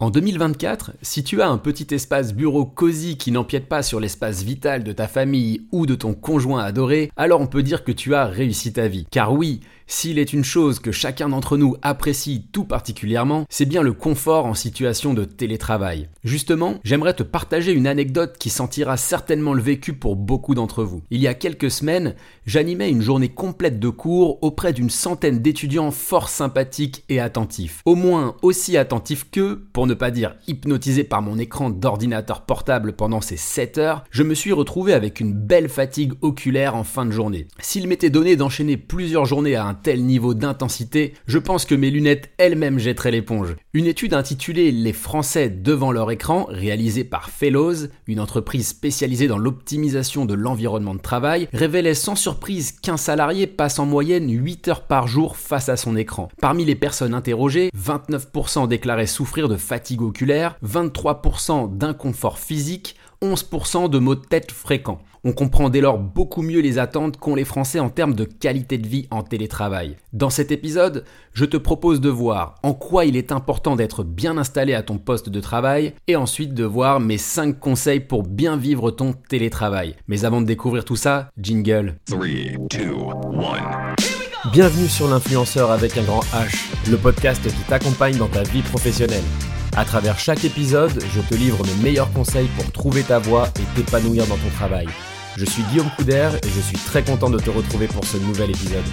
En 2024, si tu as un petit espace bureau cosy qui n'empiète pas sur l'espace vital de ta famille ou de ton conjoint adoré, alors on peut dire que tu as réussi ta vie. Car oui, s'il est une chose que chacun d'entre nous apprécie tout particulièrement, c'est bien le confort en situation de télétravail. Justement, j'aimerais te partager une anecdote qui sentira certainement le vécu pour beaucoup d'entre vous. Il y a quelques semaines, j'animais une journée complète de cours auprès d'une centaine d'étudiants fort sympathiques et attentifs. Au moins aussi attentifs que, pour ne pas dire hypnotisés par mon écran d'ordinateur portable pendant ces 7 heures, je me suis retrouvé avec une belle fatigue oculaire en fin de journée. S'il m'était donné d'enchaîner plusieurs journées à un tel niveau d'intensité, je pense que mes lunettes elles-mêmes jetteraient l'éponge. Une étude intitulée Les Français devant leur écran, réalisée par Fellows, une entreprise spécialisée dans l'optimisation de l'environnement de travail, révélait sans surprise qu'un salarié passe en moyenne 8 heures par jour face à son écran. Parmi les personnes interrogées, 29% déclaraient souffrir de fatigue oculaire, 23% d'inconfort physique, 11% de maux de tête fréquents. On comprend dès lors beaucoup mieux les attentes qu'ont les Français en termes de qualité de vie en télétravail. Dans cet épisode, je te propose de voir en quoi il est important d'être bien installé à ton poste de travail et ensuite de voir mes 5 conseils pour bien vivre ton télétravail. Mais avant de découvrir tout ça, jingle. 3, 2, 1. Bienvenue sur l'influenceur avec un grand H, le podcast qui t'accompagne dans ta vie professionnelle. À travers chaque épisode, je te livre mes meilleurs conseils pour trouver ta voie et t'épanouir dans ton travail. Je suis Guillaume Couder et je suis très content de te retrouver pour ce nouvel épisode.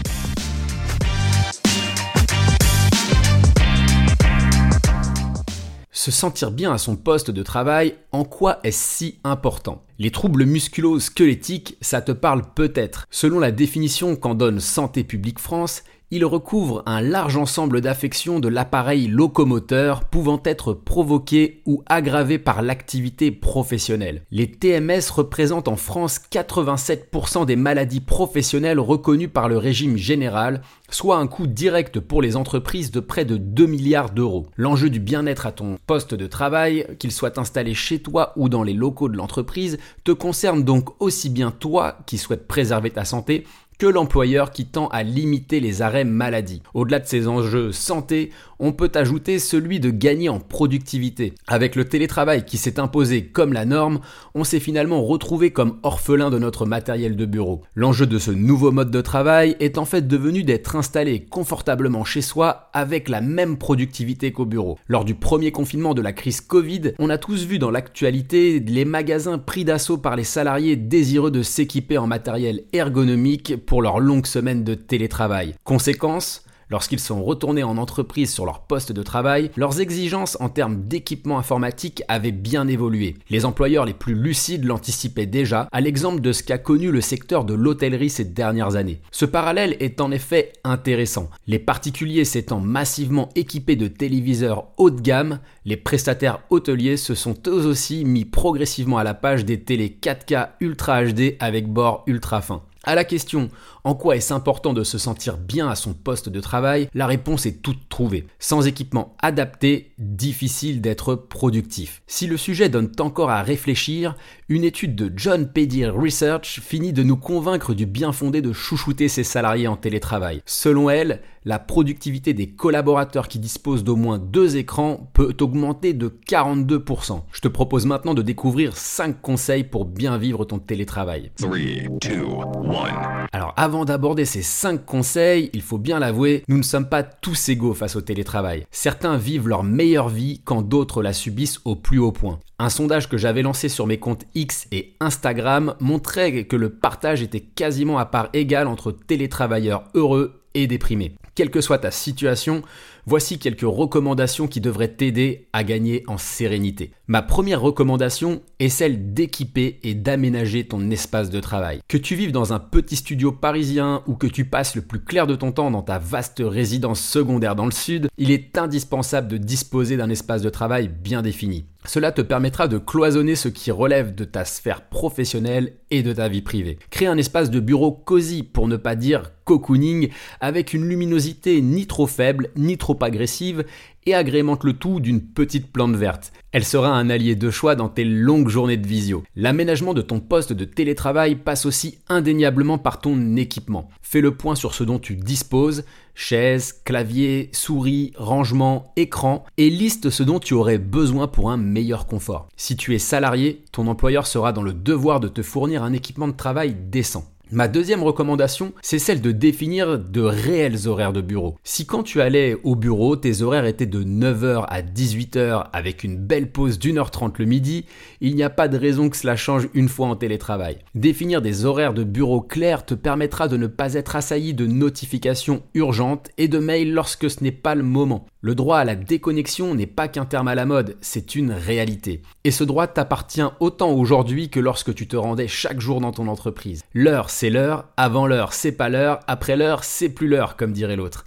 Se sentir bien à son poste de travail, en quoi est-ce si important? Les troubles musculo-squelettiques, ça te parle peut-être. Selon la définition qu'en donne Santé publique France, il recouvre un large ensemble d'affections de l'appareil locomoteur pouvant être provoquées ou aggravées par l'activité professionnelle. Les TMS représentent en France 87% des maladies professionnelles reconnues par le régime général, soit un coût direct pour les entreprises de près de 2 milliards d'euros. L'enjeu du bien-être à ton poste de travail, qu'il soit installé chez toi ou dans les locaux de l'entreprise, te concerne donc aussi bien toi qui souhaites préserver ta santé que l'employeur qui tend à limiter les arrêts maladie. Au-delà de ces enjeux santé, on peut ajouter celui de gagner en productivité. Avec le télétravail qui s'est imposé comme la norme, on s'est finalement retrouvé comme orphelin de notre matériel de bureau. L'enjeu de ce nouveau mode de travail est en fait devenu d'être installé confortablement chez soi avec la même productivité qu'au bureau. Lors du premier confinement de la crise Covid, on a tous vu dans l'actualité les magasins pris d'assaut par les salariés désireux de s'équiper en matériel ergonomique pour leurs longues semaines de télétravail. Conséquence, Lorsqu'ils sont retournés en entreprise sur leur poste de travail, leurs exigences en termes d'équipement informatique avaient bien évolué. Les employeurs les plus lucides l'anticipaient déjà, à l'exemple de ce qu'a connu le secteur de l'hôtellerie ces dernières années. Ce parallèle est en effet intéressant. Les particuliers s'étant massivement équipés de téléviseurs haut de gamme, les prestataires hôteliers se sont eux aussi mis progressivement à la page des télé 4K Ultra HD avec bord ultra fin. À la question en quoi est-ce important de se sentir bien à son poste de travail, la réponse est toute trouvée. Sans équipement adapté, difficile d'être productif. Si le sujet donne encore à réfléchir, une étude de John Pedier Research finit de nous convaincre du bien fondé de chouchouter ses salariés en télétravail. Selon elle, la productivité des collaborateurs qui disposent d'au moins deux écrans peut augmenter de 42%. Je te propose maintenant de découvrir 5 conseils pour bien vivre ton télétravail. 3, 2, 1. Alors avant d'aborder ces 5 conseils, il faut bien l'avouer, nous ne sommes pas tous égaux face au télétravail. Certains vivent leur meilleure vie quand d'autres la subissent au plus haut point. Un sondage que j'avais lancé sur mes comptes X et Instagram montrait que le partage était quasiment à part égale entre télétravailleurs heureux et déprimé. Quelle que soit ta situation, voici quelques recommandations qui devraient t'aider à gagner en sérénité. Ma première recommandation est celle d'équiper et d'aménager ton espace de travail. Que tu vives dans un petit studio parisien ou que tu passes le plus clair de ton temps dans ta vaste résidence secondaire dans le sud, il est indispensable de disposer d'un espace de travail bien défini. Cela te permettra de cloisonner ce qui relève de ta sphère professionnelle et de ta vie privée. Crée un espace de bureau cosy pour ne pas dire cocooning avec une luminosité ni trop faible ni trop agressive et agrémente le tout d'une petite plante verte. Elle sera un allié de choix dans tes longues journées de visio. L'aménagement de ton poste de télétravail passe aussi indéniablement par ton équipement. Fais le point sur ce dont tu disposes, chaise, clavier, souris, rangement, écran, et liste ce dont tu aurais besoin pour un meilleur confort. Si tu es salarié, ton employeur sera dans le devoir de te fournir un équipement de travail décent. Ma deuxième recommandation, c'est celle de définir de réels horaires de bureau. Si quand tu allais au bureau, tes horaires étaient de 9h à 18h avec une belle pause d'1h30 le midi, il n'y a pas de raison que cela change une fois en télétravail. Définir des horaires de bureau clairs te permettra de ne pas être assailli de notifications urgentes et de mails lorsque ce n'est pas le moment. Le droit à la déconnexion n'est pas qu'un terme à la mode, c'est une réalité. Et ce droit t'appartient autant aujourd'hui que lorsque tu te rendais chaque jour dans ton entreprise. L'heure, c'est l'heure, avant l'heure, c'est pas l'heure, après l'heure, c'est plus l'heure, comme dirait l'autre.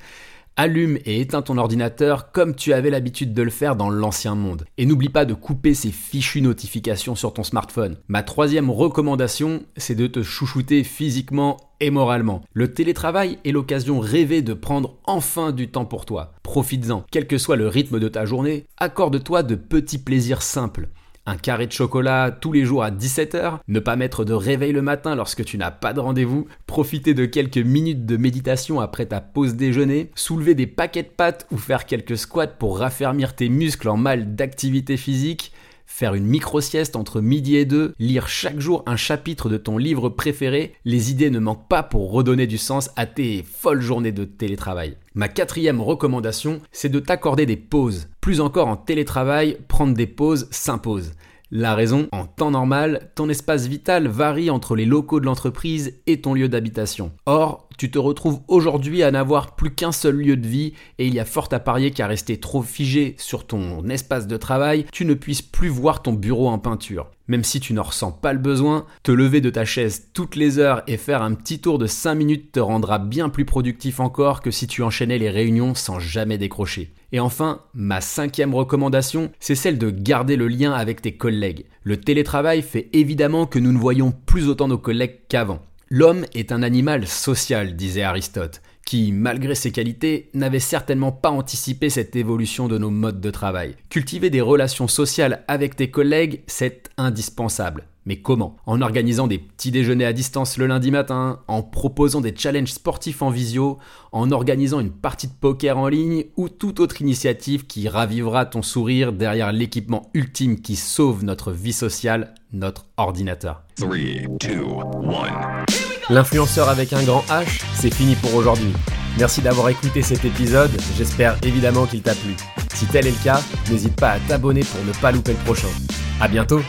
Allume et éteins ton ordinateur comme tu avais l'habitude de le faire dans l'ancien monde. Et n'oublie pas de couper ces fichues notifications sur ton smartphone. Ma troisième recommandation, c'est de te chouchouter physiquement et moralement. Le télétravail est l'occasion rêvée de prendre enfin du temps pour toi. Profites-en. Quel que soit le rythme de ta journée, accorde-toi de petits plaisirs simples un carré de chocolat tous les jours à 17h, ne pas mettre de réveil le matin lorsque tu n'as pas de rendez-vous, profiter de quelques minutes de méditation après ta pause déjeuner, soulever des paquets de pâtes ou faire quelques squats pour raffermir tes muscles en mal d'activité physique, faire une micro-sieste entre midi et deux, lire chaque jour un chapitre de ton livre préféré, les idées ne manquent pas pour redonner du sens à tes folles journées de télétravail. Ma quatrième recommandation, c'est de t'accorder des pauses. Plus encore en télétravail, prendre des pauses s'impose. La raison, en temps normal, ton espace vital varie entre les locaux de l'entreprise et ton lieu d'habitation. Or, tu te retrouves aujourd'hui à n'avoir plus qu'un seul lieu de vie et il y a fort à parier qu'à rester trop figé sur ton espace de travail, tu ne puisses plus voir ton bureau en peinture. Même si tu n'en ressens pas le besoin, te lever de ta chaise toutes les heures et faire un petit tour de 5 minutes te rendra bien plus productif encore que si tu enchaînais les réunions sans jamais décrocher. Et enfin, ma cinquième recommandation, c'est celle de garder le lien avec tes collègues. Le télétravail fait évidemment que nous ne voyons plus autant nos collègues qu'avant. L'homme est un animal social, disait Aristote, qui, malgré ses qualités, n'avait certainement pas anticipé cette évolution de nos modes de travail. Cultiver des relations sociales avec tes collègues, c'est indispensable. Mais comment? En organisant des petits déjeuners à distance le lundi matin, en proposant des challenges sportifs en visio, en organisant une partie de poker en ligne ou toute autre initiative qui ravivera ton sourire derrière l'équipement ultime qui sauve notre vie sociale, notre ordinateur. L'influenceur avec un grand H, c'est fini pour aujourd'hui. Merci d'avoir écouté cet épisode, j'espère évidemment qu'il t'a plu. Si tel est le cas, n'hésite pas à t'abonner pour ne pas louper le prochain. A bientôt